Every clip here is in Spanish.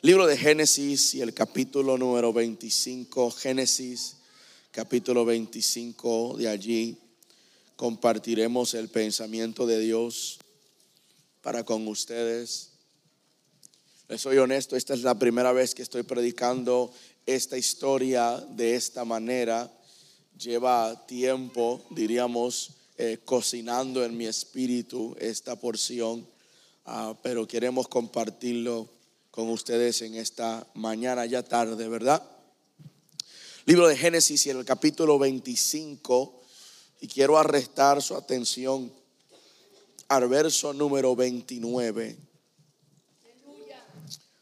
Libro de Génesis y el capítulo número 25, Génesis capítulo 25, de allí compartiremos el pensamiento de Dios para con ustedes. Les soy honesto, esta es la primera vez que estoy predicando esta historia de esta manera. Lleva tiempo, diríamos, eh, cocinando en mi espíritu esta porción, ah, pero queremos compartirlo con ustedes en esta mañana ya tarde, ¿verdad? Libro de Génesis y en el capítulo 25 y quiero arrestar su atención al verso número 29.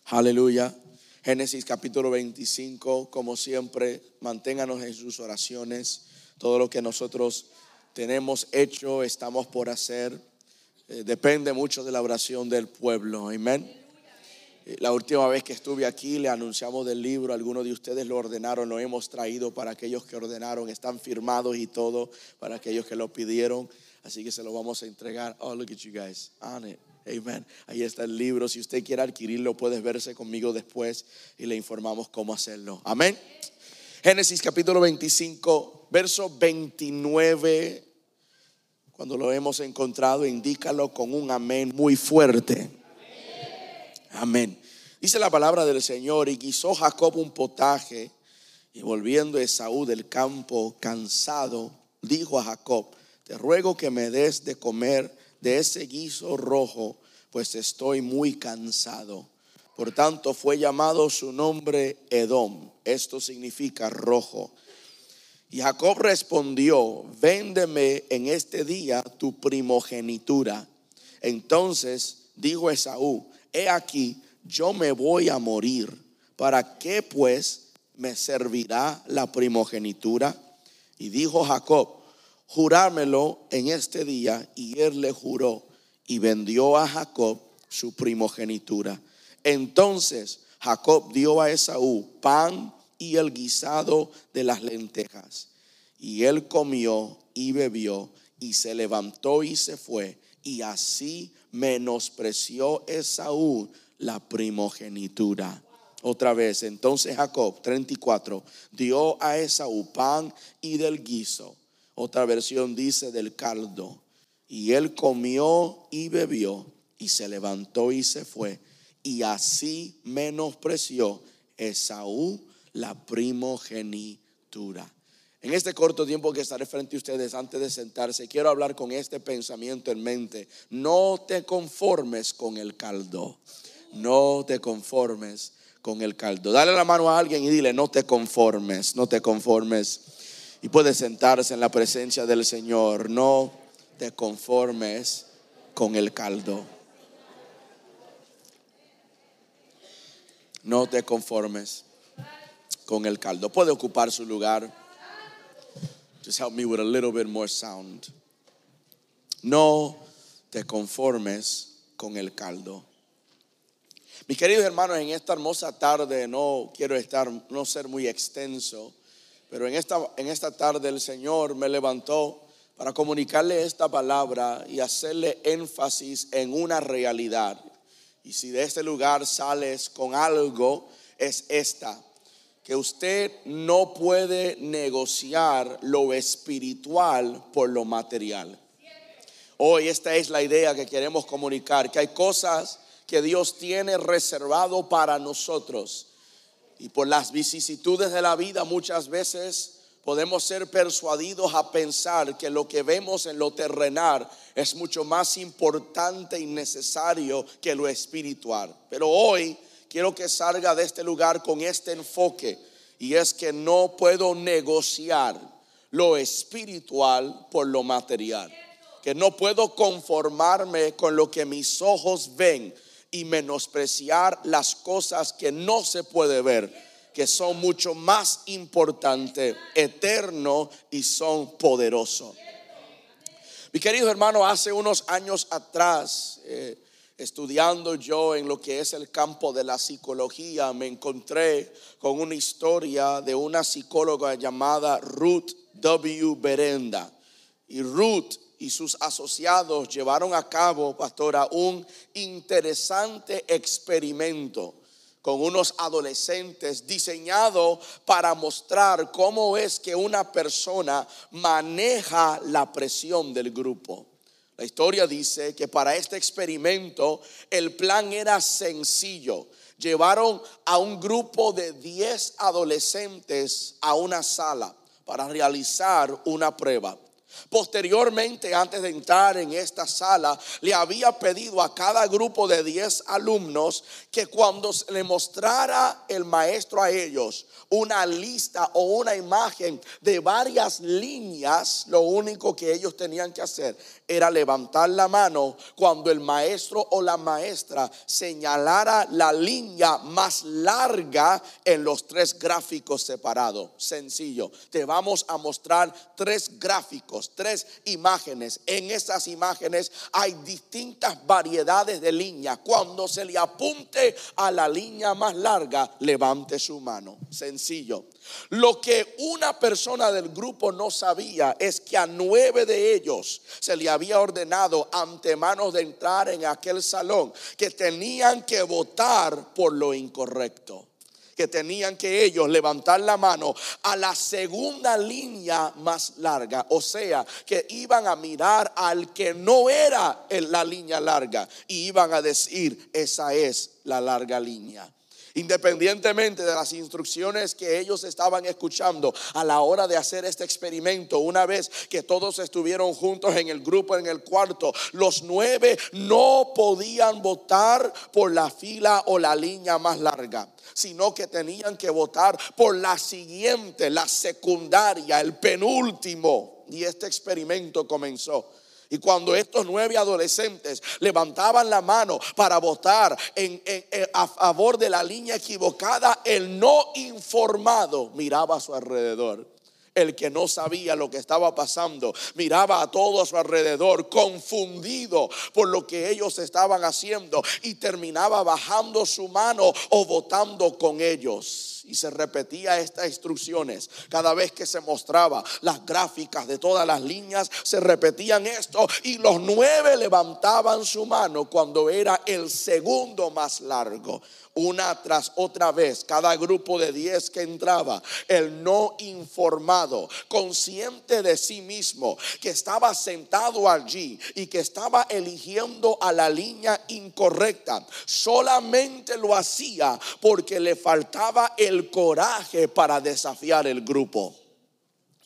Aleluya. Génesis capítulo 25, como siempre, manténganos en sus oraciones. Todo lo que nosotros tenemos hecho, estamos por hacer, eh, depende mucho de la oración del pueblo. Amén. La última vez que estuve aquí le anunciamos del libro, algunos de ustedes lo ordenaron, lo hemos traído para aquellos que ordenaron, están firmados y todo para aquellos que lo pidieron, así que se lo vamos a entregar. Oh, look at you guys, on it. Amen. Ahí está el libro. Si usted quiere adquirirlo, puedes verse conmigo después y le informamos cómo hacerlo. Amén. Génesis capítulo 25, verso 29. Cuando lo hemos encontrado, indícalo con un amén muy fuerte. Amén. Dice la palabra del Señor, y guisó Jacob un potaje, y volviendo Esaú del campo cansado, dijo a Jacob, te ruego que me des de comer de ese guiso rojo, pues estoy muy cansado. Por tanto fue llamado su nombre Edom, esto significa rojo. Y Jacob respondió, véndeme en este día tu primogenitura. Entonces dijo Esaú, he aquí, yo me voy a morir. ¿Para qué pues me servirá la primogenitura? Y dijo Jacob, jurármelo en este día. Y él le juró y vendió a Jacob su primogenitura. Entonces Jacob dio a Esaú pan y el guisado de las lentejas. Y él comió y bebió y se levantó y se fue. Y así menospreció Esaú la primogenitura. Otra vez, entonces Jacob 34 dio a Esaú pan y del guiso. Otra versión dice del caldo. Y él comió y bebió y se levantó y se fue. Y así menospreció Esaú la primogenitura. En este corto tiempo que estaré frente a ustedes antes de sentarse, quiero hablar con este pensamiento en mente. No te conformes con el caldo. No te conformes con el caldo. Dale la mano a alguien y dile, no te conformes, no te conformes. Y puedes sentarse en la presencia del Señor. No te conformes con el caldo. No te conformes con el caldo. Puede ocupar su lugar. Just help me with a little bit more sound. No te conformes con el caldo. Mis queridos hermanos, en esta hermosa tarde no quiero estar, no ser muy extenso, pero en esta, en esta tarde el Señor me levantó para comunicarle esta palabra y hacerle énfasis en una realidad. Y si de este lugar sales con algo, es esta que usted no puede negociar lo espiritual por lo material. Hoy esta es la idea que queremos comunicar, que hay cosas que Dios tiene reservado para nosotros. Y por las vicisitudes de la vida muchas veces podemos ser persuadidos a pensar que lo que vemos en lo terrenal es mucho más importante y necesario que lo espiritual. Pero hoy quiero que salga de este lugar con este enfoque y es que no puedo negociar lo espiritual por lo material. Que no puedo conformarme con lo que mis ojos ven y menospreciar las cosas que no se puede ver, que son mucho más importantes, eterno y son poderosos. Mi querido hermano, hace unos años atrás, eh, estudiando yo en lo que es el campo de la psicología, me encontré con una historia de una psicóloga llamada Ruth W. Berenda. Y Ruth y sus asociados llevaron a cabo, pastora, un interesante experimento con unos adolescentes diseñado para mostrar cómo es que una persona maneja la presión del grupo. La historia dice que para este experimento el plan era sencillo. Llevaron a un grupo de 10 adolescentes a una sala para realizar una prueba. Posteriormente, antes de entrar en esta sala, le había pedido a cada grupo de 10 alumnos que cuando le mostrara el maestro a ellos una lista o una imagen de varias líneas, lo único que ellos tenían que hacer era levantar la mano cuando el maestro o la maestra señalara la línea más larga en los tres gráficos separados. Sencillo, te vamos a mostrar tres gráficos, tres imágenes. En esas imágenes hay distintas variedades de líneas. Cuando se le apunte a la línea más larga, levante su mano. Sencillo. Lo que una persona del grupo no sabía es que a nueve de ellos se le había ordenado antemano de entrar en aquel salón que tenían que votar por lo incorrecto que tenían que ellos levantar la mano a la segunda línea más larga. O sea, que iban a mirar al que no era en la línea larga y iban a decir, esa es la larga línea independientemente de las instrucciones que ellos estaban escuchando a la hora de hacer este experimento, una vez que todos estuvieron juntos en el grupo, en el cuarto, los nueve no podían votar por la fila o la línea más larga sino que tenían que votar por la siguiente, la secundaria, el penúltimo. Y este experimento comenzó. Y cuando estos nueve adolescentes levantaban la mano para votar a favor de la línea equivocada, el no informado miraba a su alrededor. El que no sabía lo que estaba pasando miraba a todo a su alrededor, confundido por lo que ellos estaban haciendo y terminaba bajando su mano o votando con ellos y se repetía estas instrucciones. Cada vez que se mostraba las gráficas de todas las líneas, se repetían esto y los nueve levantaban su mano cuando era el segundo más largo una tras otra vez, cada grupo de diez que entraba, el no informado, consciente de sí mismo, que estaba sentado allí y que estaba eligiendo a la línea incorrecta, solamente lo hacía porque le faltaba el coraje para desafiar el grupo.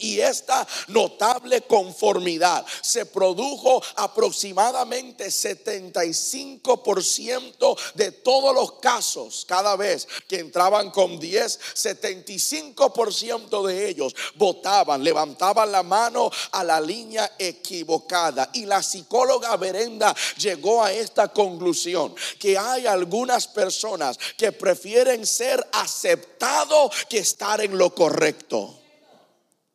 Y esta notable conformidad se produjo aproximadamente 75% de todos los casos. Cada vez que entraban con 10, 75% de ellos votaban, levantaban la mano a la línea equivocada. Y la psicóloga Berenda llegó a esta conclusión, que hay algunas personas que prefieren ser aceptados que estar en lo correcto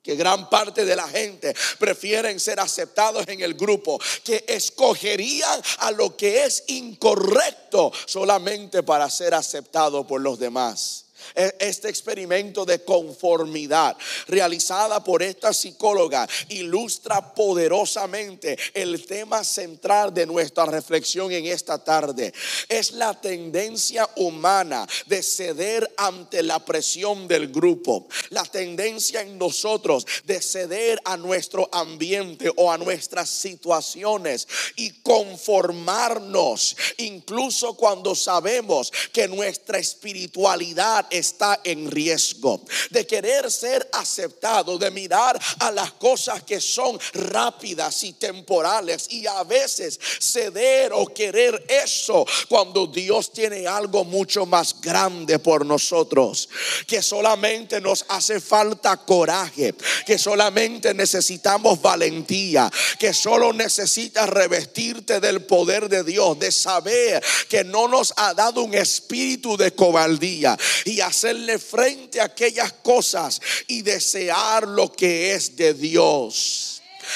que gran parte de la gente prefieren ser aceptados en el grupo, que escogerían a lo que es incorrecto solamente para ser aceptado por los demás. E, este experimento de conformidad realizada por esta psicóloga ilustra poderosamente el tema central de nuestra reflexión en esta tarde. Es la tendencia humana de ceder ante la presión del grupo. La tendencia en nosotros de ceder a nuestro ambiente o a nuestras situaciones y conformarnos, incluso cuando sabemos que nuestra espiritualidad está en riesgo, de querer ser aceptado, de mirar a las cosas que son rápidas y temporales y a veces ceder o querer eso cuando Dios tiene algo mucho más grande por nosotros, que solamente nos hace falta coraje, que solamente necesitamos valentía, que solo necesitas revestirte del poder de Dios, de saber que no nos ha dado un espíritu de cobardía. Y hacerle frente a aquellas cosas y desear lo que es de Dios.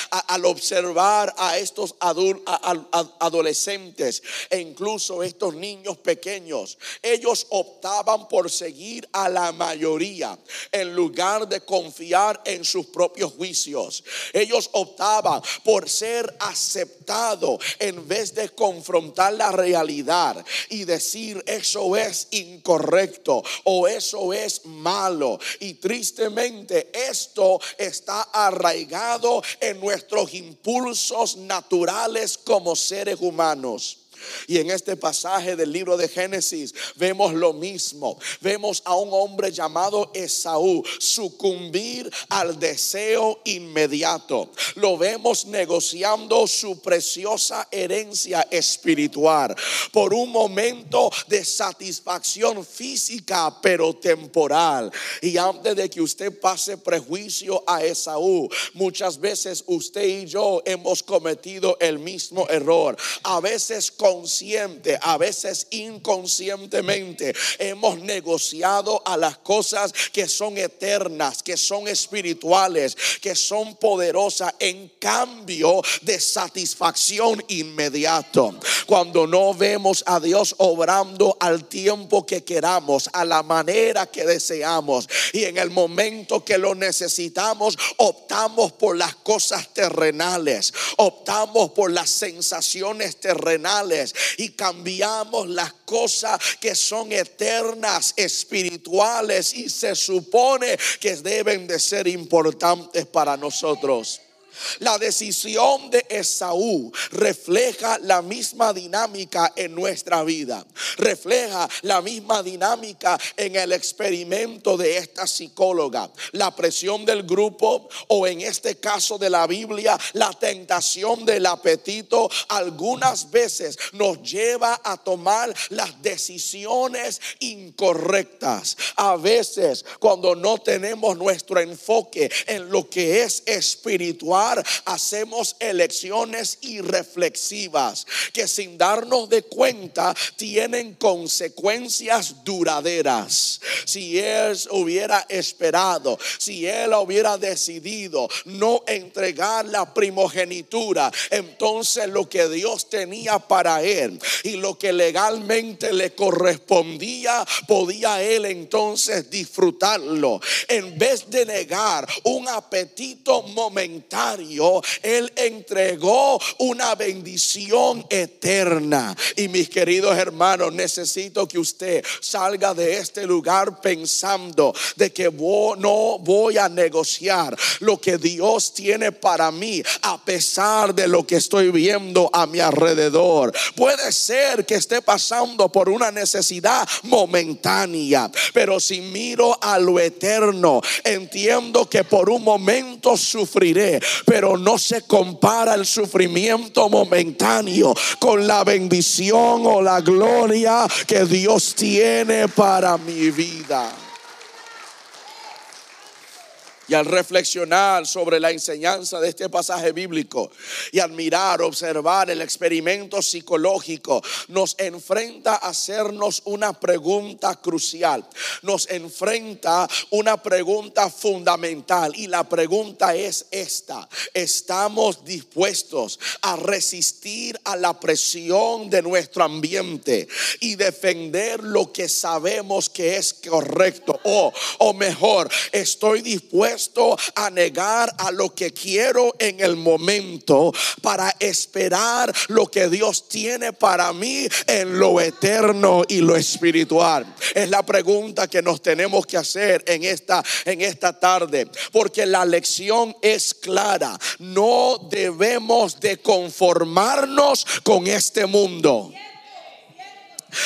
Al observar a estos adolescentes e incluso estos niños pequeños, ellos optaban por seguir a la mayoría en lugar de confiar en sus propios juicios. Ellos optaban por ser aceptados en vez de confrontar la realidad y decir eso es incorrecto o eso es malo. Y tristemente esto está arraigado en nuestros impulsos naturales como seres humanos. Y en este pasaje del libro de Génesis vemos lo mismo. Vemos a un hombre llamado Esaú sucumbir al deseo inmediato. Lo vemos negociando su preciosa herencia espiritual por un momento de satisfacción física pero temporal. Y antes de que usted pase prejuicio a Esaú, muchas veces usted y yo hemos cometido el mismo error. A veces con consciente, a veces inconscientemente, hemos negociado a las cosas que son eternas, que son espirituales, que son poderosas en cambio de satisfacción inmediato. Cuando no vemos a Dios obrando al tiempo que queramos, a la manera que deseamos y en el momento que lo necesitamos, optamos por las cosas terrenales, optamos por las sensaciones terrenales y cambiamos las cosas que son eternas, espirituales y se supone que deben de ser importantes para nosotros. La decisión de Esaú refleja la misma dinámica en nuestra vida. Refleja la misma dinámica en el experimento de esta psicóloga. La presión del grupo o en este caso de la Biblia, la tentación del apetito algunas veces nos lleva a tomar las decisiones incorrectas. A veces cuando no tenemos nuestro enfoque en lo que es espiritual, hacemos elecciones irreflexivas que sin darnos de cuenta tienen consecuencias duraderas. Si él hubiera esperado, si él hubiera decidido no entregar la primogenitura, entonces lo que Dios tenía para él y lo que legalmente le correspondía, podía él entonces disfrutarlo. En vez de negar un apetito momentáneo, él entregó una bendición eterna. Y mis queridos hermanos, necesito que usted salga de este lugar pensando de que no voy a negociar lo que Dios tiene para mí a pesar de lo que estoy viendo a mi alrededor. Puede ser que esté pasando por una necesidad momentánea, pero si miro a lo eterno, entiendo que por un momento sufriré, pero no se compara el sufrimiento momentáneo con la bendición o la gloria que Dios tiene para mi vida. Y al reflexionar sobre la enseñanza de este pasaje bíblico y admirar, observar el experimento psicológico, nos enfrenta a hacernos una pregunta crucial. Nos enfrenta una pregunta fundamental. Y la pregunta es esta. ¿Estamos dispuestos a resistir a la presión de nuestro ambiente y defender lo que sabemos que es correcto? O, o mejor, estoy dispuesto a negar a lo que quiero en el momento para esperar lo que Dios tiene para mí en lo eterno y lo espiritual. Es la pregunta que nos tenemos que hacer en esta en esta tarde, porque la lección es clara. No debemos de conformarnos con este mundo.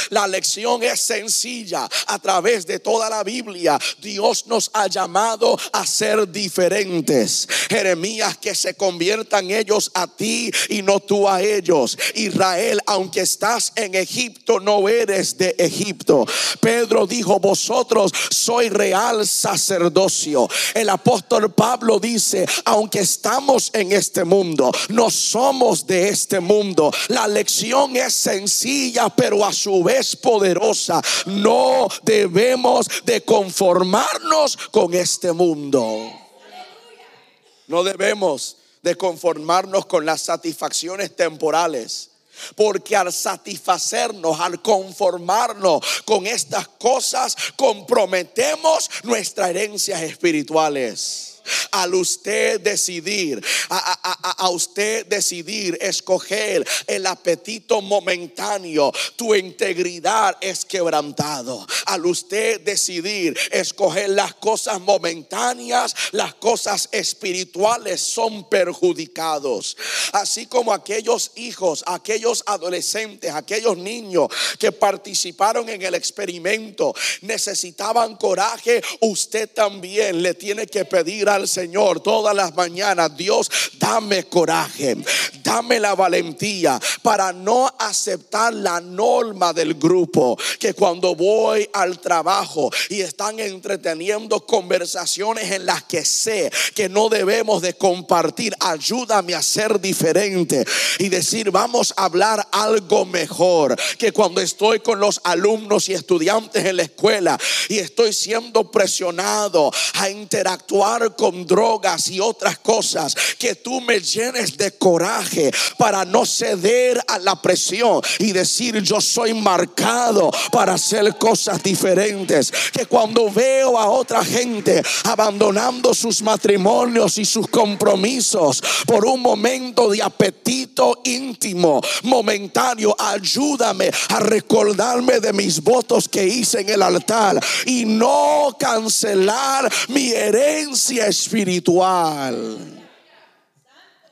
La lección es sencilla. A través de toda la Biblia, Dios nos ha llamado a ser diferentes. Jeremías, que se conviertan ellos a ti y no tú a ellos. Israel, aunque estás en Egipto, no eres de Egipto. Pedro dijo, vosotros soy real sacerdocio. El apóstol Pablo dice, aunque estamos en este mundo, no somos de este mundo. La lección es sencilla, pero a su vez poderosa. No debemos de conformarnos con este mundo. No debemos de conformarnos con las satisfacciones temporales. Porque al satisfacernos, al conformarnos con estas cosas, comprometemos nuestras herencias espirituales al usted decidir, a, usted decidir, escoger el apetito momentáneo, tu integridad es quebrantado. Al usted decidir, escoger las cosas momentáneas, las cosas espirituales son perjudicados. Así como aquellos hijos, aquellos adolescentes, aquellos niños que participaron en el experimento necesitaban coraje, usted también le tiene que pedir al Señor todas las mañanas, Dios, dame coraje, dame la valentía para no aceptar la norma del grupo, que cuando voy al trabajo y están entreteniendo conversaciones en las que sé que no debemos de compartir, ayúdame a ser diferente y decir, vamos a hablar algo mejor, que cuando estoy con los alumnos y estudiantes en la escuela y estoy siendo presionado a interactuar con con drogas y otras cosas, que tú me llenes de coraje para no ceder a la presión y decir yo soy marcado para hacer cosas diferentes. Que cuando veo a otra gente abandonando sus matrimonios y sus compromisos por un momento de apetito íntimo, momentáneo, ayúdame a recordarme de mis votos que hice en el altar y no cancelar mi herencia espiritual.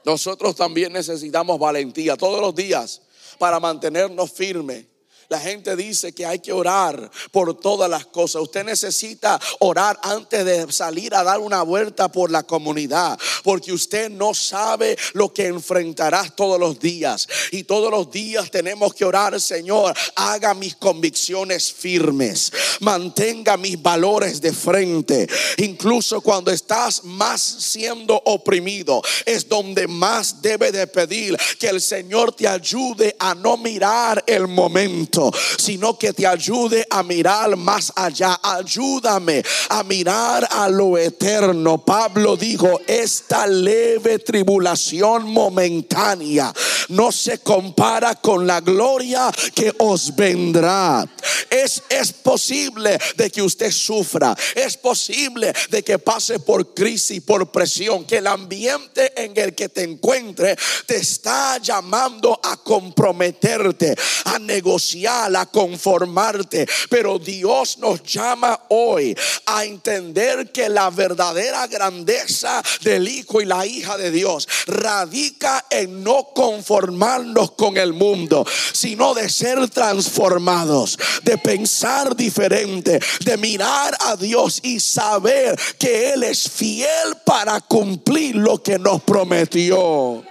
Nosotros también necesitamos valentía todos los días para mantenernos firmes la gente dice que hay que orar por todas las cosas. Usted necesita orar antes de salir a dar una vuelta por la comunidad, porque usted no sabe lo que enfrentarás todos los días. Y todos los días tenemos que orar, Señor, haga mis convicciones firmes, mantenga mis valores de frente. Incluso cuando estás más siendo oprimido, es donde más debe de pedir que el Señor te ayude a no mirar el momento sino que te ayude a mirar más allá. Ayúdame a mirar a lo eterno. Pablo dijo, esta leve tribulación momentánea no se compara con la gloria que os vendrá. Es, es posible de que usted sufra. Es posible de que pase por crisis, por presión, que el ambiente en el que te encuentre te está llamando a comprometerte, a negociar a conformarte. Pero Dios nos llama hoy a entender que la verdadera grandeza del Hijo y la hija de Dios radica en no conformarnos con el mundo, sino de ser transformados, de pensar diferente, de mirar a Dios y saber que Él es fiel para cumplir lo que nos prometió.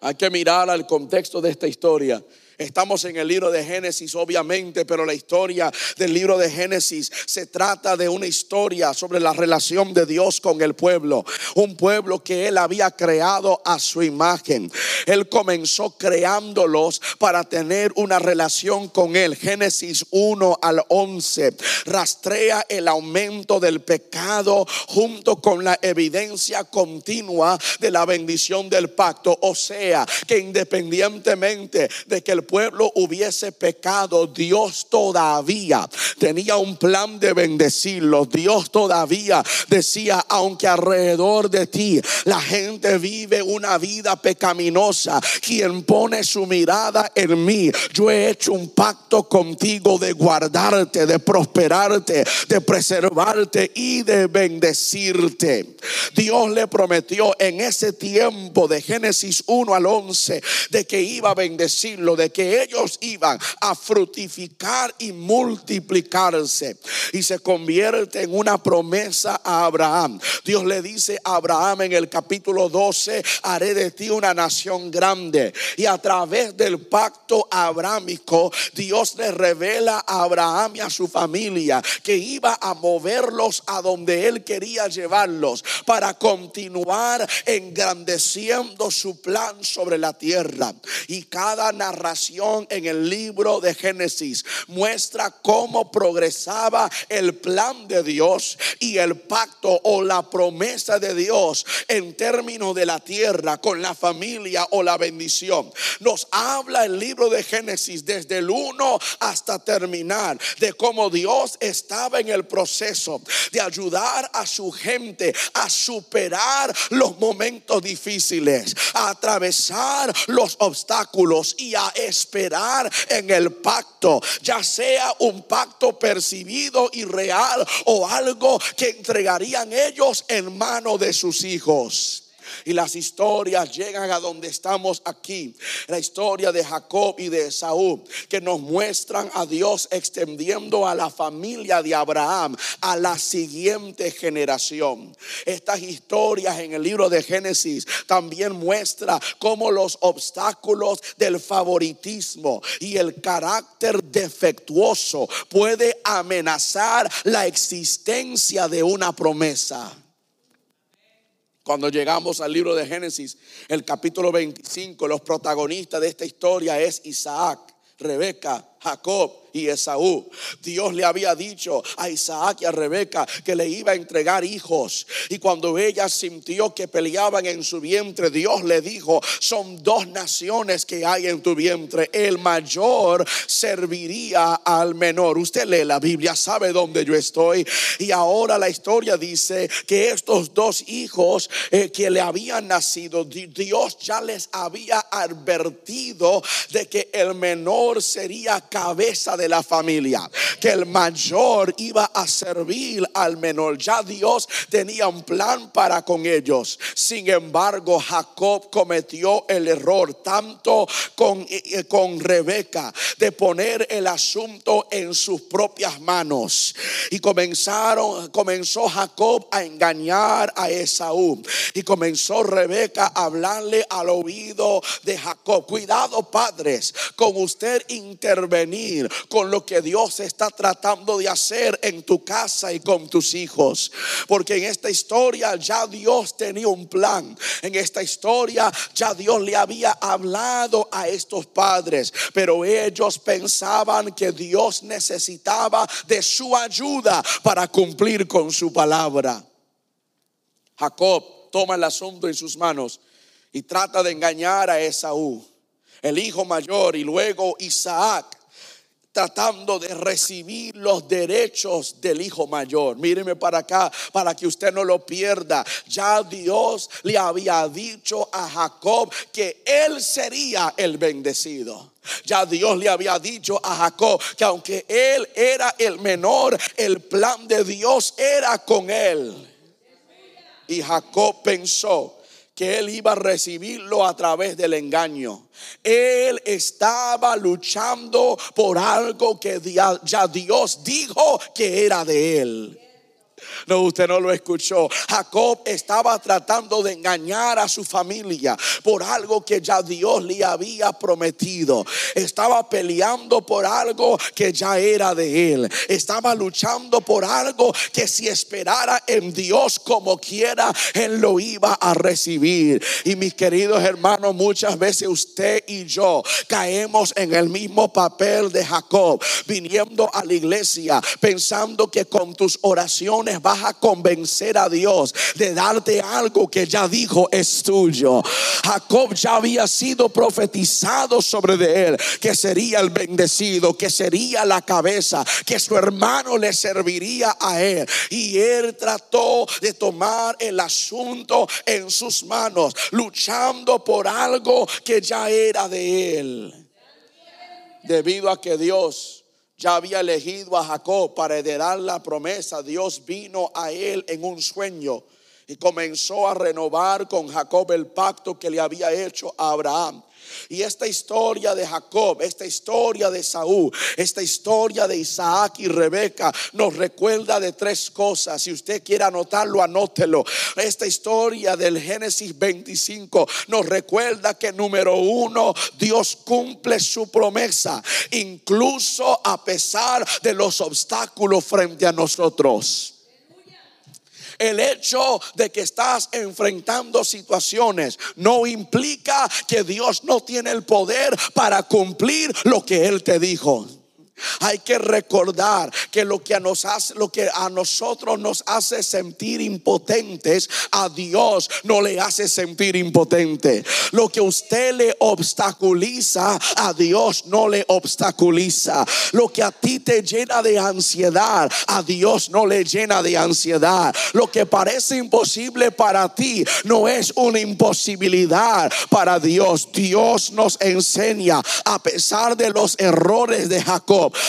Hay que mirar al contexto de esta historia. Estamos en el libro de Génesis, obviamente, pero la historia del libro de Génesis se trata de una historia sobre la relación de Dios con el pueblo. Un pueblo que Él había creado a su imagen. Él comenzó creándolos para tener una relación con Él. Génesis 1 al 11 rastrea el aumento del pecado junto con la evidencia continua de la bendición del pacto. O sea, que independientemente de que el pueblo hubiese pecado, Dios todavía tenía un plan de bendecirlos. Dios todavía decía, aunque alrededor de ti la gente vive una vida pecaminosa, quien pone su mirada en mí, yo he hecho un pacto contigo de guardarte, de prosperarte, de preservarte y de bendecirte. Dios le prometió en ese tiempo de Génesis 1 al 11 de que iba a bendecirlo, de que ellos iban a frutificar y multiplicarse. Y se convierte en una promesa a Abraham. Dios le dice a Abraham en el capítulo 12, haré de ti una nación grande. Y a través del pacto abrámico, Dios le revela a Abraham y a su familia que iba a moverlos a donde él quería llevarlos para continuar engrandeciendo su plan sobre la tierra. Y cada narración en el libro de Génesis muestra cómo progresaba el plan de Dios y el pacto o la promesa de Dios en términos de la tierra con la familia o la bendición. Nos habla el libro de Génesis desde el 1 hasta terminar de cómo Dios estaba en el proceso de ayudar a su gente a superar los momentos difíciles, a atravesar los obstáculos y a esperar en el pacto, ya sea un pacto percibido y real o algo que entregarían ellos en mano de sus hijos. Y las historias llegan a donde estamos aquí. La historia de Jacob y de Esaú, que nos muestran a Dios extendiendo a la familia de Abraham, a la siguiente generación. Estas historias en el libro de Génesis también muestra cómo los obstáculos del favoritismo y el carácter defectuoso puede amenazar la existencia de una promesa. Cuando llegamos al libro de Génesis, el capítulo 25, los protagonistas de esta historia es Isaac, Rebeca, Jacob y Esaú. Dios le había dicho a Isaac y a Rebeca que le iba a entregar hijos. Y cuando ella sintió que peleaban en su vientre, Dios le dijo, son dos naciones que hay en tu vientre. El mayor serviría al menor. Usted lee la Biblia, sabe dónde yo estoy. Y ahora la historia dice que estos dos hijos eh, que le habían nacido, Dios ya les había advertido de que el menor sería cabeza de la familia, que el mayor iba a servir al menor. Ya Dios tenía un plan para con ellos. Sin embargo, Jacob cometió el error tanto con, eh, con Rebeca de poner el asunto en sus propias manos. Y comenzaron, comenzó Jacob a engañar a Esaú. Y comenzó Rebeca a hablarle al oído de Jacob. Cuidado, padres, con usted intervenir con lo que Dios está tratando de hacer en tu casa y con tus hijos. Porque en esta historia ya Dios tenía un plan. En esta historia ya Dios le había hablado a estos padres. Pero ellos pensaban que Dios necesitaba de su ayuda para cumplir con su palabra. Jacob toma el asunto en sus manos y trata de engañar a Esaú, el hijo mayor, y luego Isaac tratando de recibir los derechos del hijo mayor. Míreme para acá para que usted no lo pierda. Ya Dios le había dicho a Jacob que él sería el bendecido. Ya Dios le había dicho a Jacob que aunque él era el menor, el plan de Dios era con él. Y Jacob pensó que él iba a recibirlo a través del engaño. Él estaba luchando por algo que ya Dios dijo que era de él. No, usted no lo escuchó. Jacob estaba tratando de engañar a su familia por algo que ya Dios le había prometido. Estaba peleando por algo que ya era de él. Estaba luchando por algo que si esperara en Dios como quiera, él lo iba a recibir. Y mis queridos hermanos, muchas veces usted y yo caemos en el mismo papel de Jacob, viniendo a la iglesia pensando que con tus oraciones vas a convencer a Dios de darte algo que ya dijo es tuyo. Jacob ya había sido profetizado sobre de él que sería el bendecido, que sería la cabeza, que su hermano le serviría a él. Y él trató de tomar el asunto en sus manos, luchando por algo que ya era de él. Debido a que Dios ya había elegido a Jacob para heredar la promesa, Dios vino a él en un sueño y comenzó a renovar con Jacob el pacto que le había hecho a Abraham. Y esta historia de Jacob, esta historia de Saúl, esta historia de Isaac y Rebeca nos recuerda de tres cosas. Si usted quiere anotarlo, anótelo. Esta historia del Génesis 25 nos recuerda que número uno, Dios cumple su promesa, incluso a pesar de los obstáculos frente a nosotros. El hecho de que estás enfrentando situaciones no implica que Dios no tiene el poder para cumplir lo que Él te dijo. Hay que recordar que lo que, a nos hace, lo que a nosotros nos hace sentir impotentes, a Dios no le hace sentir impotente. Lo que usted le obstaculiza, a Dios no le obstaculiza. Lo que a ti te llena de ansiedad, a Dios no le llena de ansiedad. Lo que parece imposible para ti no es una imposibilidad para Dios. Dios nos enseña, a pesar de los errores de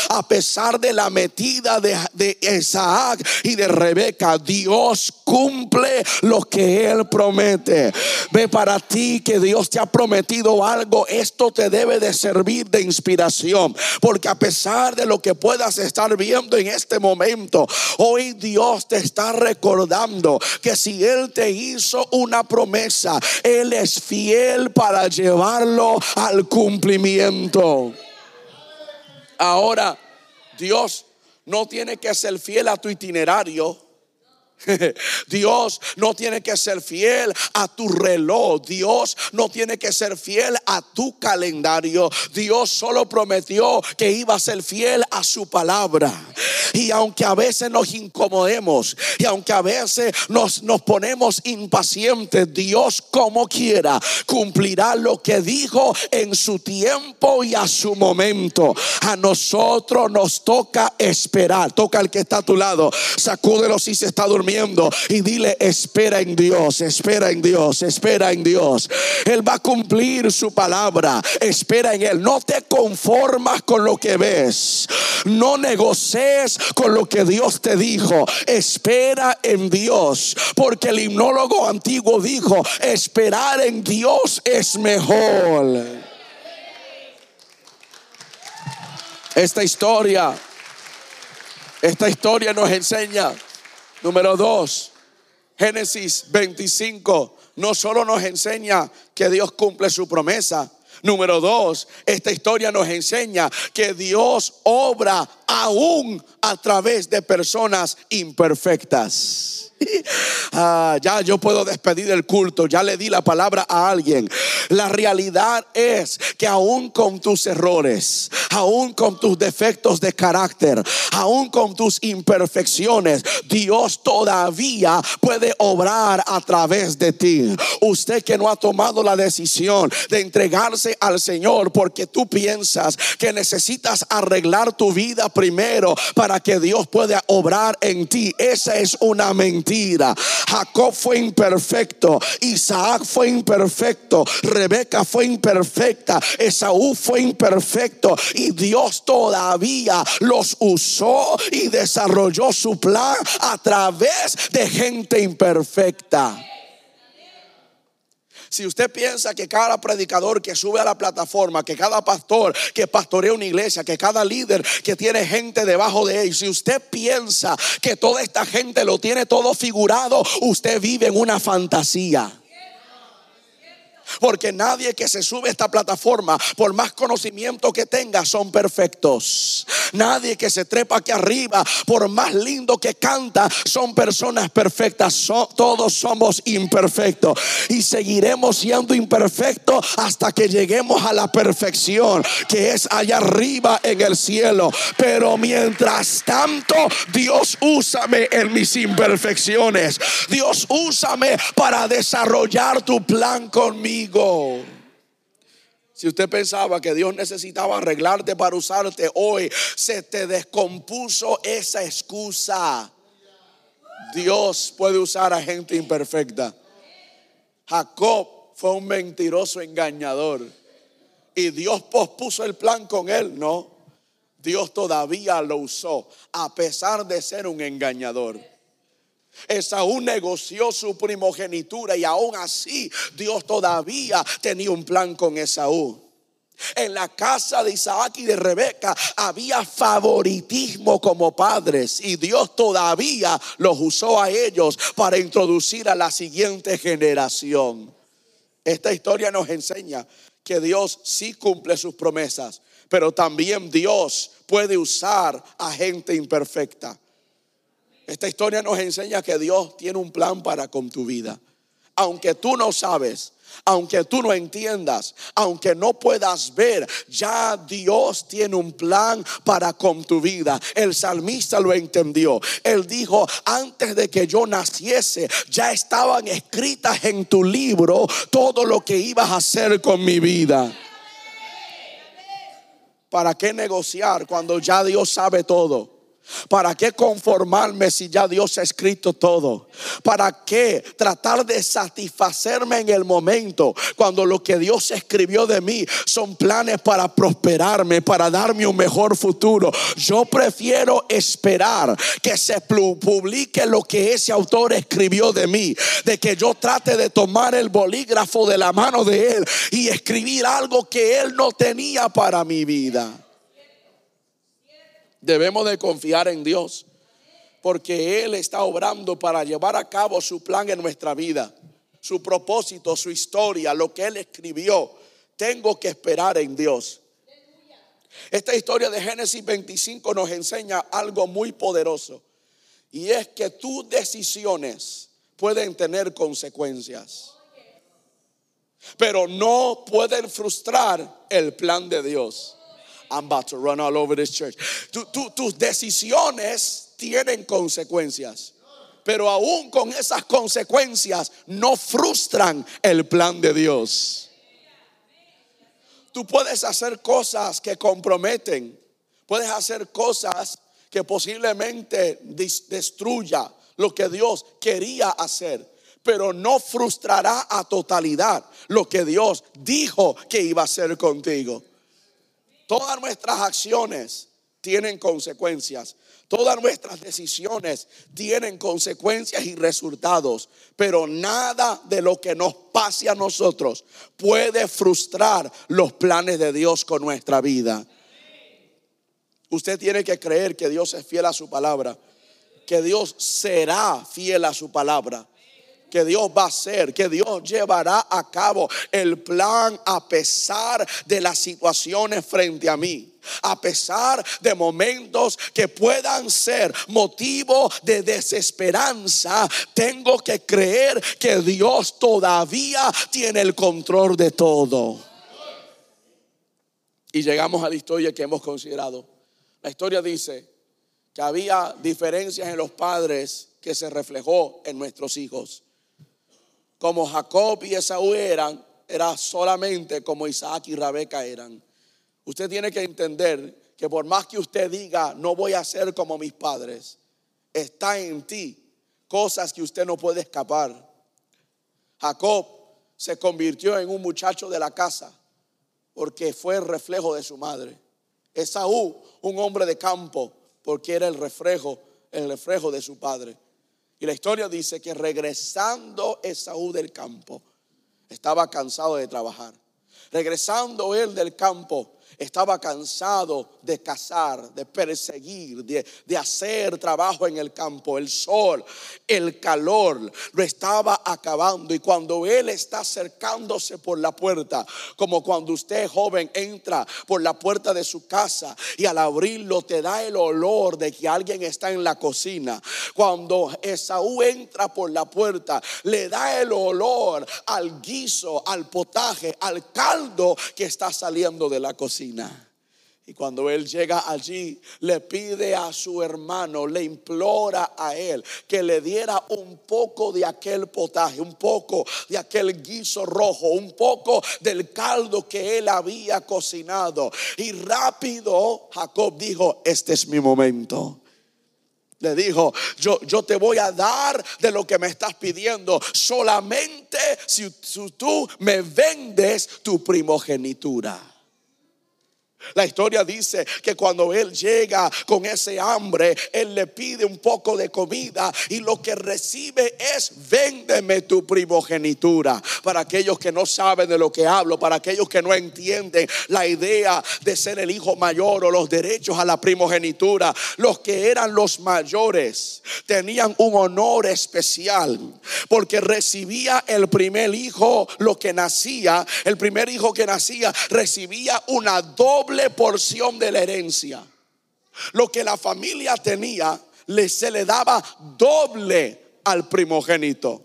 A pesar de la metida de, de Isaac y de Rebeca, Dios cumple lo que Él promete. Ve para ti que Dios te ha prometido algo, esto te debe de servir de inspiración, porque a pesar de lo que puedas estar viendo en este momento, hoy Dios te está recordando que si Él te hizo una promesa, Él es fiel para llevarlo al cumplimiento. Ahora, Dios no tiene que ser fiel a tu itinerario. Dios no tiene que ser fiel a tu reloj. Dios no tiene que ser fiel a tu calendario. Dios solo prometió que iba a ser fiel a su palabra. Y aunque a veces nos incomodemos y aunque a veces nos, nos ponemos impacientes, Dios como quiera cumplirá lo que dijo en su tiempo y a su momento. A nosotros nos toca esperar. Toca al que está a tu lado. Sacúdelo si se está durmiendo y dile, espera en Dios, espera en Dios, espera en Dios. Él va a cumplir su palabra, espera en Él. No te conformas con lo que ves, no negocies con lo que Dios te dijo, espera en Dios, porque el himnólogo antiguo dijo, esperar en Dios es mejor. Esta historia, esta historia nos enseña Número dos, Génesis 25 no solo nos enseña que Dios cumple su promesa. Número dos, esta historia nos enseña que Dios obra aún a través de personas imperfectas. Ah, ya yo puedo despedir el culto, ya le di la palabra a alguien. La realidad es que aún con tus errores, aún con tus defectos de carácter, aún con tus imperfecciones, Dios todavía puede obrar a través de ti. Usted que no ha tomado la decisión de entregarse al Señor porque tú piensas que necesitas arreglar tu vida primero para que Dios pueda obrar en ti. Esa es una mentira Jacob fue imperfecto, Isaac fue imperfecto, Rebeca fue imperfecta, Esaú fue imperfecto y Dios todavía los usó y desarrolló su plan a través de gente imperfecta. Si usted piensa que cada predicador que sube a la plataforma, que cada pastor que pastorea una iglesia, que cada líder que tiene gente debajo de él, si usted piensa que toda esta gente lo tiene todo figurado, usted vive en una fantasía. Porque nadie que se sube a esta plataforma, por más conocimiento que tenga, son perfectos. Nadie que se trepa aquí arriba, por más lindo que canta, son personas perfectas. todos somos imperfectos. Y seguiremos siendo imperfectos hasta que lleguemos a la perfección, que es allá arriba en el cielo. Pero mientras tanto, Dios úsame en mis imperfecciones. Dios úsame para desarrollar tu plan conmigo. Si usted pensaba que Dios necesitaba arreglarte para usarte hoy, se te descompuso esa excusa. Dios puede usar a gente imperfecta. Jacob fue un mentiroso engañador. Y Dios pospuso el plan con él, no. Dios todavía lo usó, a pesar de ser un engañador. Esaú negoció su primogenitura y aún así Dios todavía tenía un plan con Esaú. En la casa de Isaac y de Rebeca había favoritismo como padres y Dios todavía los usó a ellos para introducir a la siguiente generación. Esta historia nos enseña que Dios sí cumple sus promesas, pero también Dios puede usar a gente imperfecta. Esta historia nos enseña que Dios tiene un plan para con tu vida. Aunque tú no sabes, aunque tú no entiendas, aunque no puedas ver, ya Dios tiene un plan para con tu vida. El salmista lo entendió. Él dijo, antes de que yo naciese, ya estaban escritas en tu libro todo lo que ibas a hacer con mi vida. ¿Para qué negociar cuando ya Dios sabe todo? ¿Para qué conformarme si ya Dios ha escrito todo? ¿Para qué tratar de satisfacerme en el momento cuando lo que Dios escribió de mí son planes para prosperarme, para darme un mejor futuro? Yo prefiero esperar que se publique lo que ese autor escribió de mí, de que yo trate de tomar el bolígrafo de la mano de él y escribir algo que él no tenía para mi vida. Debemos de confiar en Dios porque Él está obrando para llevar a cabo su plan en nuestra vida, su propósito, su historia, lo que Él escribió. Tengo que esperar en Dios. Esta historia de Génesis 25 nos enseña algo muy poderoso y es que tus decisiones pueden tener consecuencias, pero no pueden frustrar el plan de Dios. I'm about to run all over this church. tus decisiones tienen consecuencias. Pero aún con esas consecuencias no frustran el plan de Dios. Tú puedes hacer cosas que comprometen. Puedes hacer cosas que posiblemente destruya lo que Dios quería hacer. Pero no frustrará a totalidad lo que Dios dijo que iba a hacer contigo. Todas nuestras acciones tienen consecuencias. Todas nuestras decisiones tienen consecuencias y resultados, pero nada de lo que nos pase a nosotros puede frustrar los planes de Dios con nuestra vida. Usted tiene que creer que Dios es fiel a su palabra, que Dios será fiel a su palabra que Dios va a hacer, que Dios llevará a cabo el plan a pesar de las situaciones frente a mí. A pesar de momentos que puedan ser motivo de desesperanza, tengo que creer que Dios todavía tiene el control de todo. Y llegamos a la historia que hemos considerado. La historia dice que había diferencias en los padres que se reflejó en nuestros hijos como Jacob y Esaú eran, era solamente como Isaac y Rebeca eran. Usted tiene que entender que por más que usted diga, no voy a ser como mis padres, está en ti cosas que usted no puede escapar. Jacob se convirtió en un muchacho de la casa porque fue el reflejo de su madre. Esaú, un hombre de campo, porque era el reflejo, el reflejo de su padre. Y la historia dice que regresando Esaú del campo, estaba cansado de trabajar. Regresando él del campo, estaba cansado de cazar, de perseguir, de, hacer trabajo en el campo. El sol, el calor lo estaba acabando. Y cuando él está acercándose por la puerta, como cuando usted joven entra por la puerta de su casa y al abrirlo te da el olor de que alguien está en la cocina. Cuando Esaú entra por la puerta, le da el olor al guiso, al potaje, al caldo que está saliendo de la cocina. Y cuando él llega allí, le pide a su hermano, le implora a él que le diera un poco de aquel potaje, un poco de aquel guiso rojo, un poco del caldo que él había cocinado. Y rápido Jacob dijo, este es mi momento. Le dijo, yo, yo te voy a dar de lo que me estás pidiendo, solamente si tú me vendes tu primogenitura. La historia dice que cuando él llega con ese hambre, él le pide un poco de comida y lo que recibe es véndeme tu primogenitura. Para aquellos que no saben de lo que hablo, para aquellos que no entienden la idea de ser el hijo mayor o los derechos a la primogenitura, los que eran los mayores tenían un honor especial porque recibía el primer hijo lo que nacía, el primer hijo que nacía recibía una doble porción de la herencia. Lo que la familia tenía le, se le daba doble al primogénito.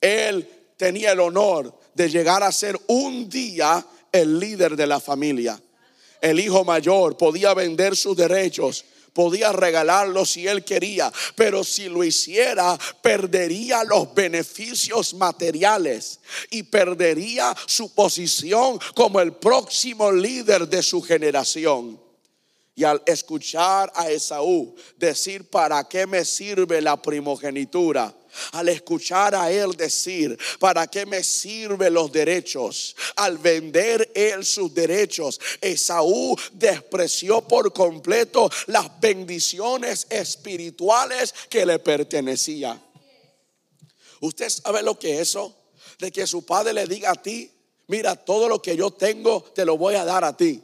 Él tenía el honor de llegar a ser un día el líder de la familia. El hijo mayor podía vender sus derechos, podía regalarlo si él quería, pero si lo hiciera, perdería los beneficios materiales y perdería su posición como el próximo líder de su generación. Y al escuchar a Esaú decir, ¿para qué me sirve la primogenitura? Al escuchar a él decir, ¿para qué me sirven los derechos? Al vender él sus derechos, Esaú despreció por completo las bendiciones espirituales que le pertenecían. ¿Usted sabe lo que es eso? De que su padre le diga a ti, mira, todo lo que yo tengo te lo voy a dar a ti.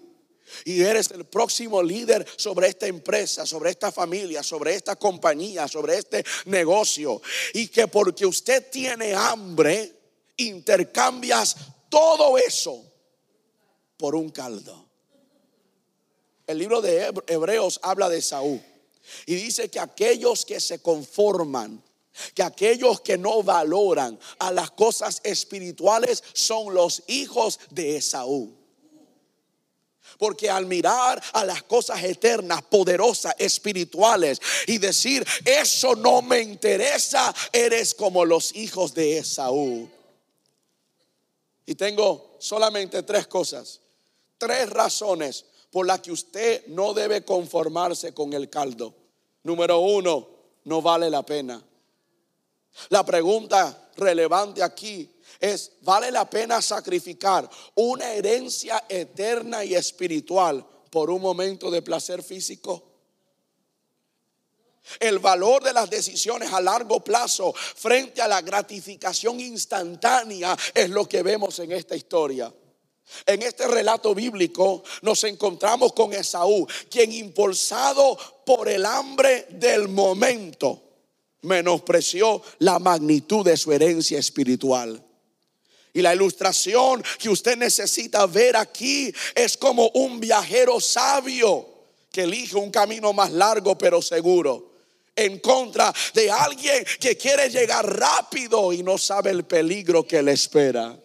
Y eres el próximo líder sobre esta empresa, sobre esta familia, sobre esta compañía, sobre este negocio. Y que porque usted tiene hambre, intercambias todo eso por un caldo. El libro de Hebreos habla de Saúl y dice que aquellos que se conforman, que aquellos que no valoran a las cosas espirituales son los hijos de Esaú. Porque al mirar a las cosas eternas, poderosas, espirituales y decir, eso no me interesa, eres como los hijos de Esaú. Y tengo solamente tres cosas, tres razones por las que usted no debe conformarse con el caldo. Número uno, no vale la pena. La pregunta relevante aquí es, ¿vale la pena sacrificar una herencia eterna y espiritual por un momento de placer físico? El valor de las decisiones a largo plazo frente a la gratificación instantánea es lo que vemos en esta historia. En este relato bíblico nos encontramos con Esaú, quien impulsado por el hambre del momento, menospreció la magnitud de su herencia espiritual. Y la ilustración que usted necesita ver aquí es como un viajero sabio que elige un camino más largo pero seguro en contra de alguien que quiere llegar rápido y no sabe el peligro que le espera.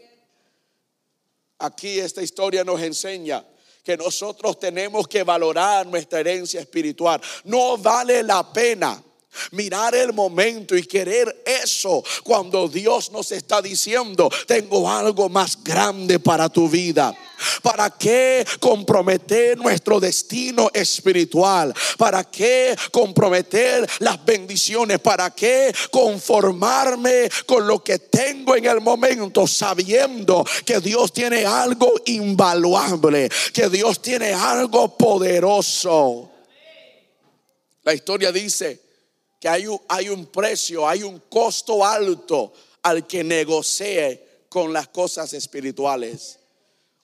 Aquí esta historia nos enseña que nosotros tenemos que valorar nuestra herencia espiritual. No vale la pena Mirar el momento y querer eso cuando Dios nos está diciendo, tengo algo más grande para tu vida. ¿Para qué comprometer nuestro destino espiritual? ¿Para qué comprometer las bendiciones? ¿Para qué conformarme con lo que tengo en el momento sabiendo que Dios tiene algo invaluable, que Dios tiene algo poderoso? La historia dice que hay un, hay un precio, hay un costo alto al que negocie con las cosas espirituales.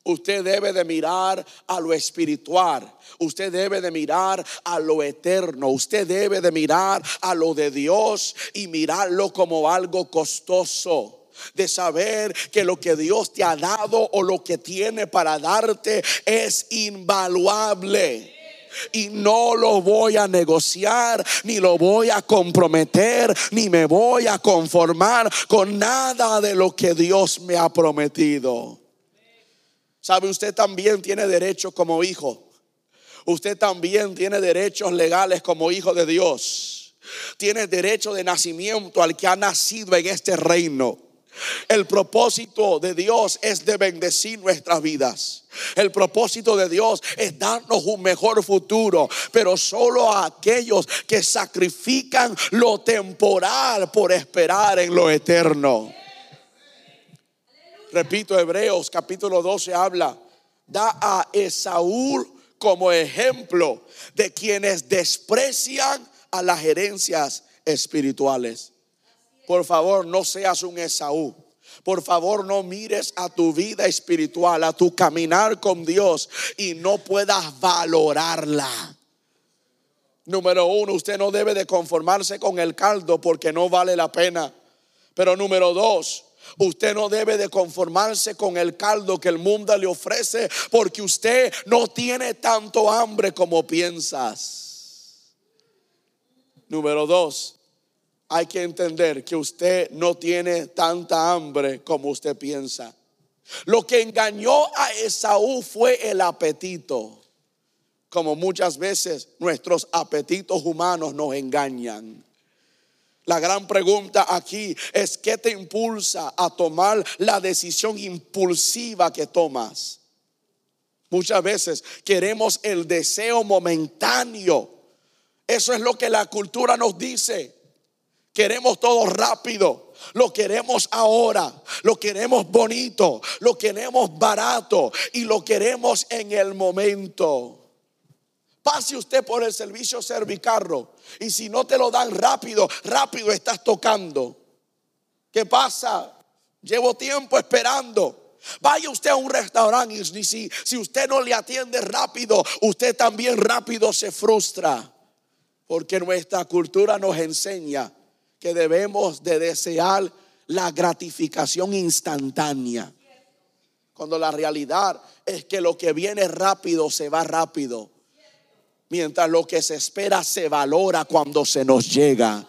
Usted debe de mirar a lo espiritual. Usted debe de mirar a lo eterno. Usted debe de mirar a lo de Dios y mirarlo como algo costoso. De saber que lo que Dios te ha dado o lo que tiene para darte es invaluable y no lo voy a negociar, ni lo voy a comprometer, ni me voy a conformar con nada de lo que Dios me ha prometido. ¿Sabe? Usted también tiene derechos como hijo. Usted también tiene derechos legales como hijo de Dios. Tiene derecho de nacimiento al que ha nacido en este reino. El propósito de Dios es de bendecir nuestras vidas. El propósito de Dios es darnos un mejor futuro, pero solo a aquellos que sacrifican lo temporal por esperar en lo eterno. Repito, Hebreos capítulo 12 habla, da a Esaú como ejemplo de quienes desprecian a las herencias espirituales. Por favor, no seas un Esaú. Por favor, no mires a tu vida espiritual, a tu caminar con Dios y no puedas valorarla. Número uno, usted no debe de conformarse con el caldo porque no vale la pena. Pero número dos, Usted no debe de conformarse con el caldo que el mundo le ofrece porque usted no tiene tanto hambre como piensas. Número dos, hay que entender que usted no tiene tanta hambre como usted piensa. Lo que engañó a Esaú fue el apetito. Como muchas veces nuestros apetitos humanos nos engañan. La gran pregunta aquí es qué te impulsa a tomar la decisión impulsiva que tomas. Muchas veces queremos el deseo momentáneo. Eso es lo que la cultura nos dice. Queremos todo rápido. Lo queremos ahora. Lo queremos bonito. Lo queremos barato. Y lo queremos en el momento. Pase usted por el servicio servicarro. Y si no te lo dan rápido, rápido estás tocando. ¿Qué pasa? Llevo tiempo esperando. Vaya usted a un restaurante y si, si usted no le atiende rápido, usted también rápido se frustra. Porque nuestra cultura nos enseña que debemos de desear la gratificación instantánea. Cuando la realidad es que lo que viene rápido se va rápido. Mientras lo que se espera se valora cuando se nos llega.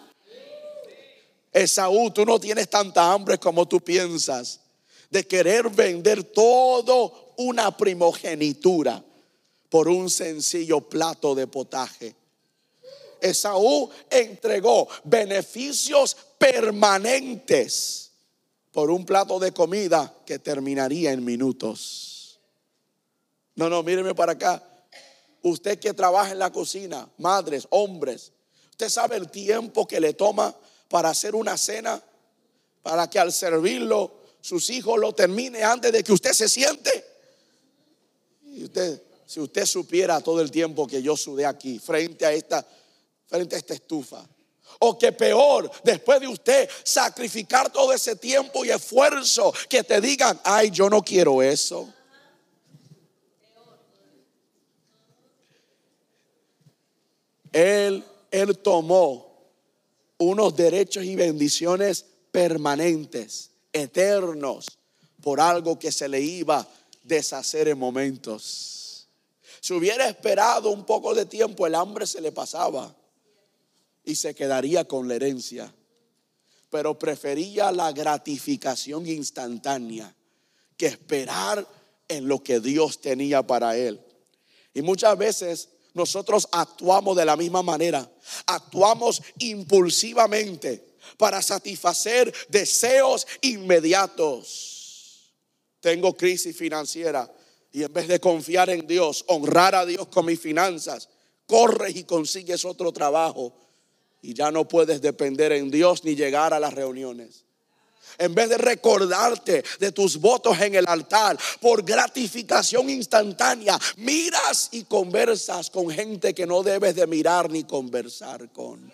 Esaú, tú no tienes tanta hambre como tú piensas de querer vender todo una primogenitura por un sencillo plato de potaje. Esaú entregó beneficios permanentes por un plato de comida que terminaría en minutos. No, no, míreme para acá. Usted que trabaja en la cocina, madres, hombres, usted sabe el tiempo que le toma para hacer una cena, para que al servirlo sus hijos lo termine antes de que usted se siente. Y usted, si usted supiera todo el tiempo que yo sudé aquí frente a esta frente a esta estufa. O que peor, después de usted sacrificar todo ese tiempo y esfuerzo, que te digan, ay, yo no quiero eso. Él, él tomó unos derechos y bendiciones permanentes, eternos, por algo que se le iba a deshacer en momentos. Si hubiera esperado un poco de tiempo, el hambre se le pasaba y se quedaría con la herencia. Pero prefería la gratificación instantánea que esperar en lo que Dios tenía para él. Y muchas veces nosotros actuamos de la misma manera. Actuamos impulsivamente para satisfacer deseos inmediatos. Tengo crisis financiera y en vez de confiar en Dios, honrar a Dios con mis finanzas, corres y consigues otro trabajo y ya no puedes depender en Dios ni llegar a las reuniones. En vez de recordarte de tus votos en el altar por gratificación instantánea, miras y conversas con gente que no debes de mirar ni conversar con.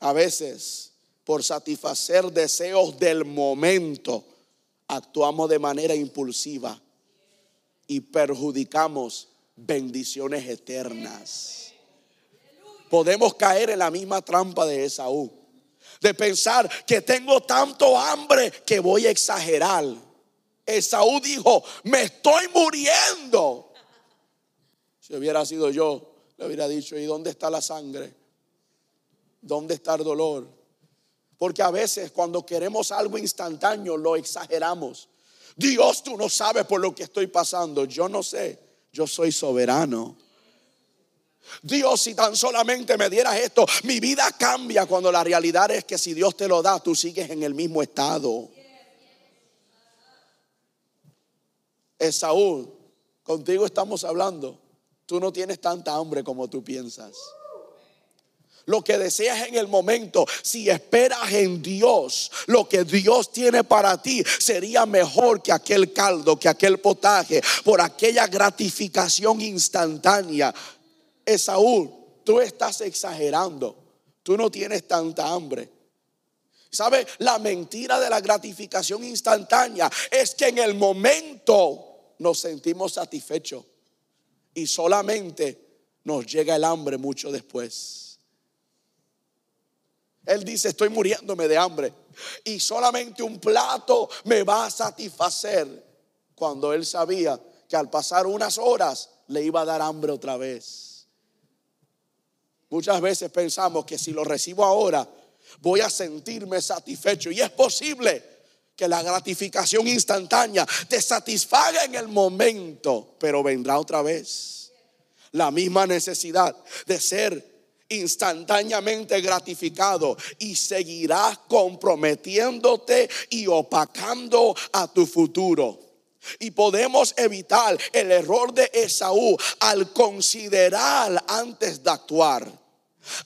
A veces, por satisfacer deseos del momento, actuamos de manera impulsiva y perjudicamos bendiciones eternas podemos caer en la misma trampa de Esaú. De pensar que tengo tanto hambre que voy a exagerar. Esaú dijo, me estoy muriendo. Si hubiera sido yo, le hubiera dicho, ¿y dónde está la sangre? ¿Dónde está el dolor? Porque a veces cuando queremos algo instantáneo lo exageramos. Dios, tú no sabes por lo que estoy pasando. Yo no sé, yo soy soberano. Dios, si tan solamente me dieras esto, mi vida cambia cuando la realidad es que si Dios te lo da, tú sigues en el mismo estado. Esaú, contigo estamos hablando. Tú no tienes tanta hambre como tú piensas. Lo que deseas en el momento, si esperas en Dios, lo que Dios tiene para ti sería mejor que aquel caldo, que aquel potaje, por aquella gratificación instantánea Esaú, tú estás exagerando. Tú no tienes tanta hambre. ¿Sabe? La mentira de la gratificación instantánea es que en el momento nos sentimos satisfechos y solamente nos llega el hambre mucho después. Él dice, estoy muriéndome de hambre y solamente un plato me va a satisfacer cuando él sabía que al pasar unas horas le iba a dar hambre otra vez. Muchas veces pensamos que si lo recibo ahora, voy a sentirme satisfecho. Y es posible que la gratificación instantánea te satisfaga en el momento, pero vendrá otra vez. La misma necesidad de ser instantáneamente gratificado y seguirás comprometiéndote y opacando a tu futuro. Y podemos evitar el error de Esaú al considerar antes de actuar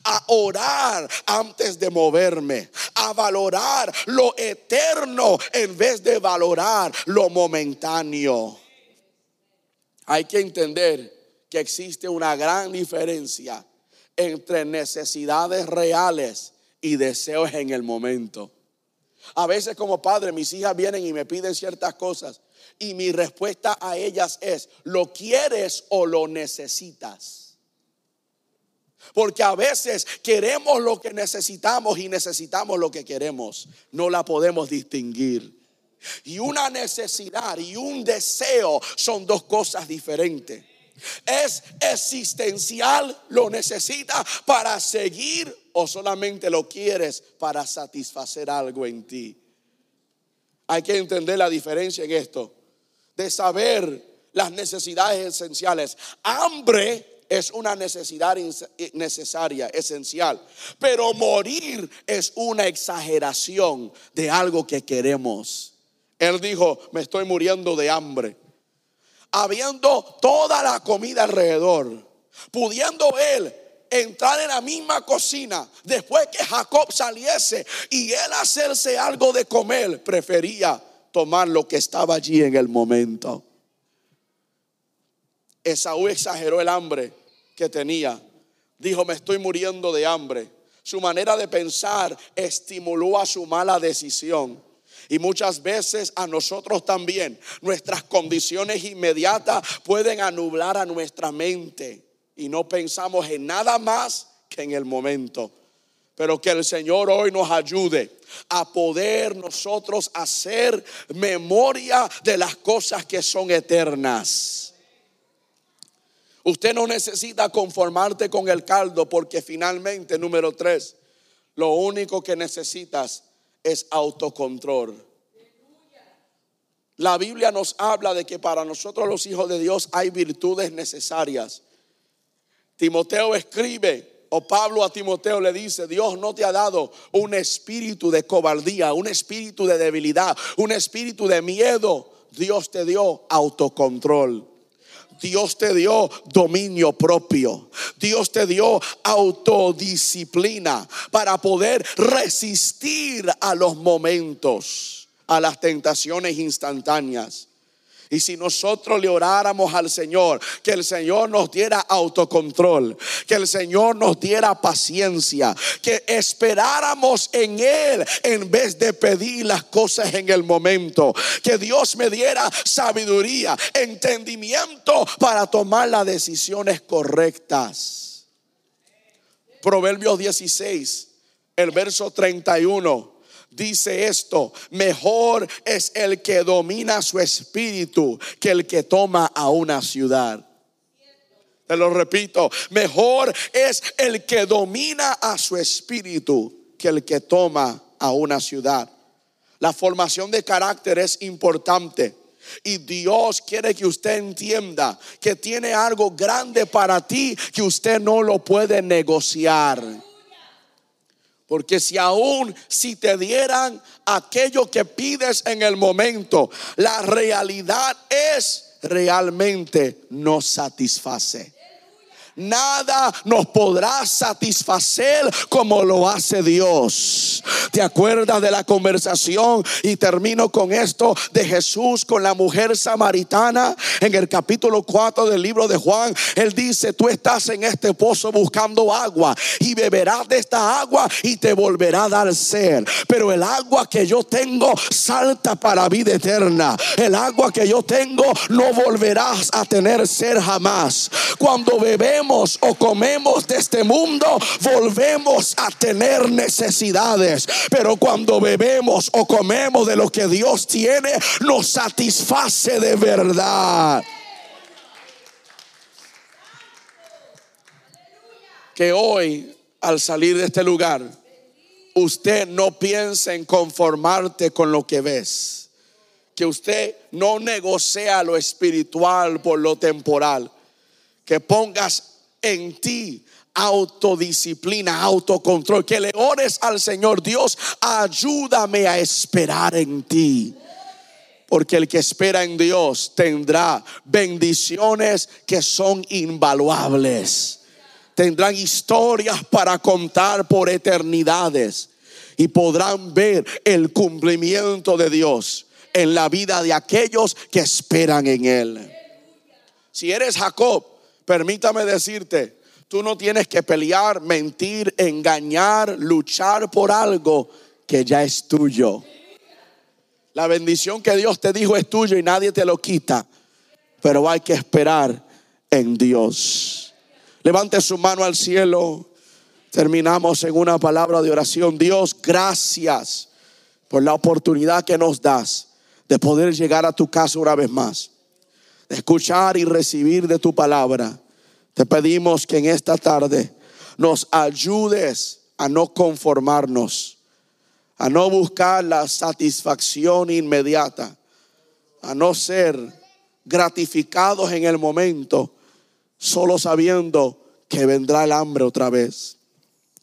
a orar antes de moverme, a valorar lo eterno en vez de valorar lo momentáneo. Hay que entender que existe una gran diferencia entre necesidades reales y deseos en el momento. A veces como padre mis hijas vienen y me piden ciertas cosas y mi respuesta a ellas es, ¿lo quieres o lo necesitas? Porque a veces queremos lo que necesitamos y necesitamos lo que queremos. No la podemos distinguir. Y una necesidad y un deseo son dos cosas diferentes. Es existencial, lo necesitas para seguir o solamente lo quieres para satisfacer algo en ti. Hay que entender la diferencia en esto, de saber las necesidades esenciales. Hambre es una necesidad necesaria, esencial. Pero morir es una exageración de algo que queremos. Él dijo, me estoy muriendo de hambre. Habiendo toda la comida alrededor, pudiendo él entrar en la misma cocina después que Jacob saliese y él hacerse algo de comer, prefería tomar lo que estaba allí en el momento. Esaú exageró el hambre que tenía. Dijo, me estoy muriendo de hambre. Su manera de pensar estimuló a su mala decisión. Y muchas veces a nosotros también nuestras condiciones inmediatas pueden anublar a nuestra mente y no pensamos en nada más que en el momento. Pero que el Señor hoy nos ayude a poder nosotros hacer memoria de las cosas que son eternas. Usted no necesita conformarte con el caldo porque finalmente, número tres, lo único que necesitas es autocontrol. La Biblia nos habla de que para nosotros los hijos de Dios hay virtudes necesarias. Timoteo escribe, o Pablo a Timoteo le dice, Dios no te ha dado un espíritu de cobardía, un espíritu de debilidad, un espíritu de miedo. Dios te dio autocontrol. Dios te dio dominio propio. Dios te dio autodisciplina para poder resistir a los momentos, a las tentaciones instantáneas. Y si nosotros le oráramos al Señor, que el Señor nos diera autocontrol, que el Señor nos diera paciencia, que esperáramos en Él en vez de pedir las cosas en el momento, que Dios me diera sabiduría, entendimiento para tomar las decisiones correctas. Proverbios 16, el verso 31 dice esto, mejor es el que domina su espíritu que el que toma a una ciudad. Te lo repito, mejor es el que domina a su espíritu que el que toma a una ciudad. La formación de carácter es importante. Y Dios quiere que usted entienda que tiene algo grande para ti que usted no lo puede negociar. Porque si aún si te dieran aquello que pides en el momento, la realidad es realmente no satisface. Nada nos podrá satisfacer como lo hace Dios. ¿Te acuerdas de la conversación? Y termino con esto de Jesús con la mujer samaritana en el capítulo 4 del libro de Juan. Él dice, tú estás en este pozo buscando agua y beberás de esta agua y te volverá a dar sed. Pero el agua que yo tengo salta para vida eterna. El agua que yo tengo no volverás a tener sed jamás. Cuando bebemos o comemos de este mundo, volvemos a tener necesidades. Pero cuando bebemos o comemos de lo que Dios tiene, nos satisface de verdad. que hoy, al salir de este lugar, usted no piense en conformarte con lo que ves. Que usted no negocia lo espiritual por lo temporal. Que pongas en ti autodisciplina, autocontrol. Que le ores al Señor Dios, ayúdame a esperar en ti. Porque el que espera en Dios tendrá bendiciones que son invaluables. Tendrán historias para contar por eternidades. Y podrán ver el cumplimiento de Dios en la vida de aquellos que esperan en Él. Si eres Jacob, permítame decirte, tú no tienes que pelear, mentir, engañar, luchar por algo que ya es tuyo. La bendición que Dios te dijo es tuyo y nadie te lo quita. Pero hay que esperar en Dios. Levante su mano al cielo. Terminamos en una palabra de oración. Dios, gracias por la oportunidad que nos das de poder llegar a tu casa una vez más. Escuchar y recibir de tu palabra. Te pedimos que en esta tarde nos ayudes a no conformarnos a no buscar la satisfacción inmediata, a no ser gratificados en el momento, solo sabiendo que vendrá el hambre otra vez.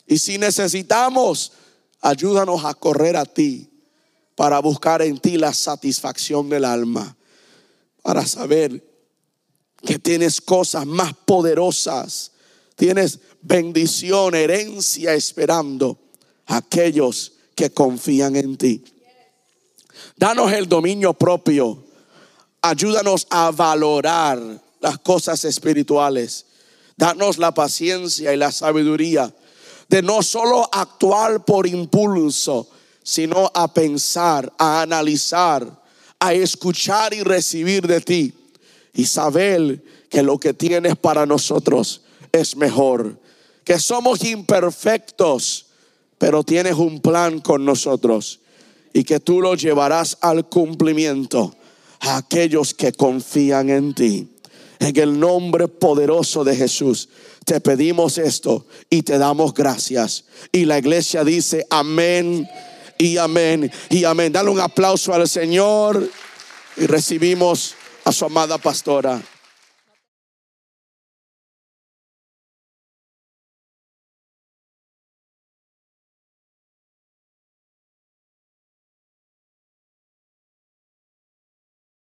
Y si necesitamos, ayúdanos a correr a ti para buscar en ti la satisfacción del alma, para saber que tienes cosas más poderosas, tienes bendición, herencia esperando a aquellos que confían en ti. Danos el dominio propio. Ayúdanos a valorar las cosas espirituales. Danos la paciencia y la sabiduría de no solo actuar por impulso, sino a pensar, a analizar, a escuchar y recibir de ti y saber que lo que tienes para nosotros es mejor, que somos imperfectos, pero tienes un plan con nosotros y que tú lo llevarás al cumplimiento a aquellos que confían en ti. En el nombre poderoso de Jesús te pedimos esto y te damos gracias. Y la iglesia dice amén y amén y amén. Dale un aplauso al Señor y recibimos a su amada pastora.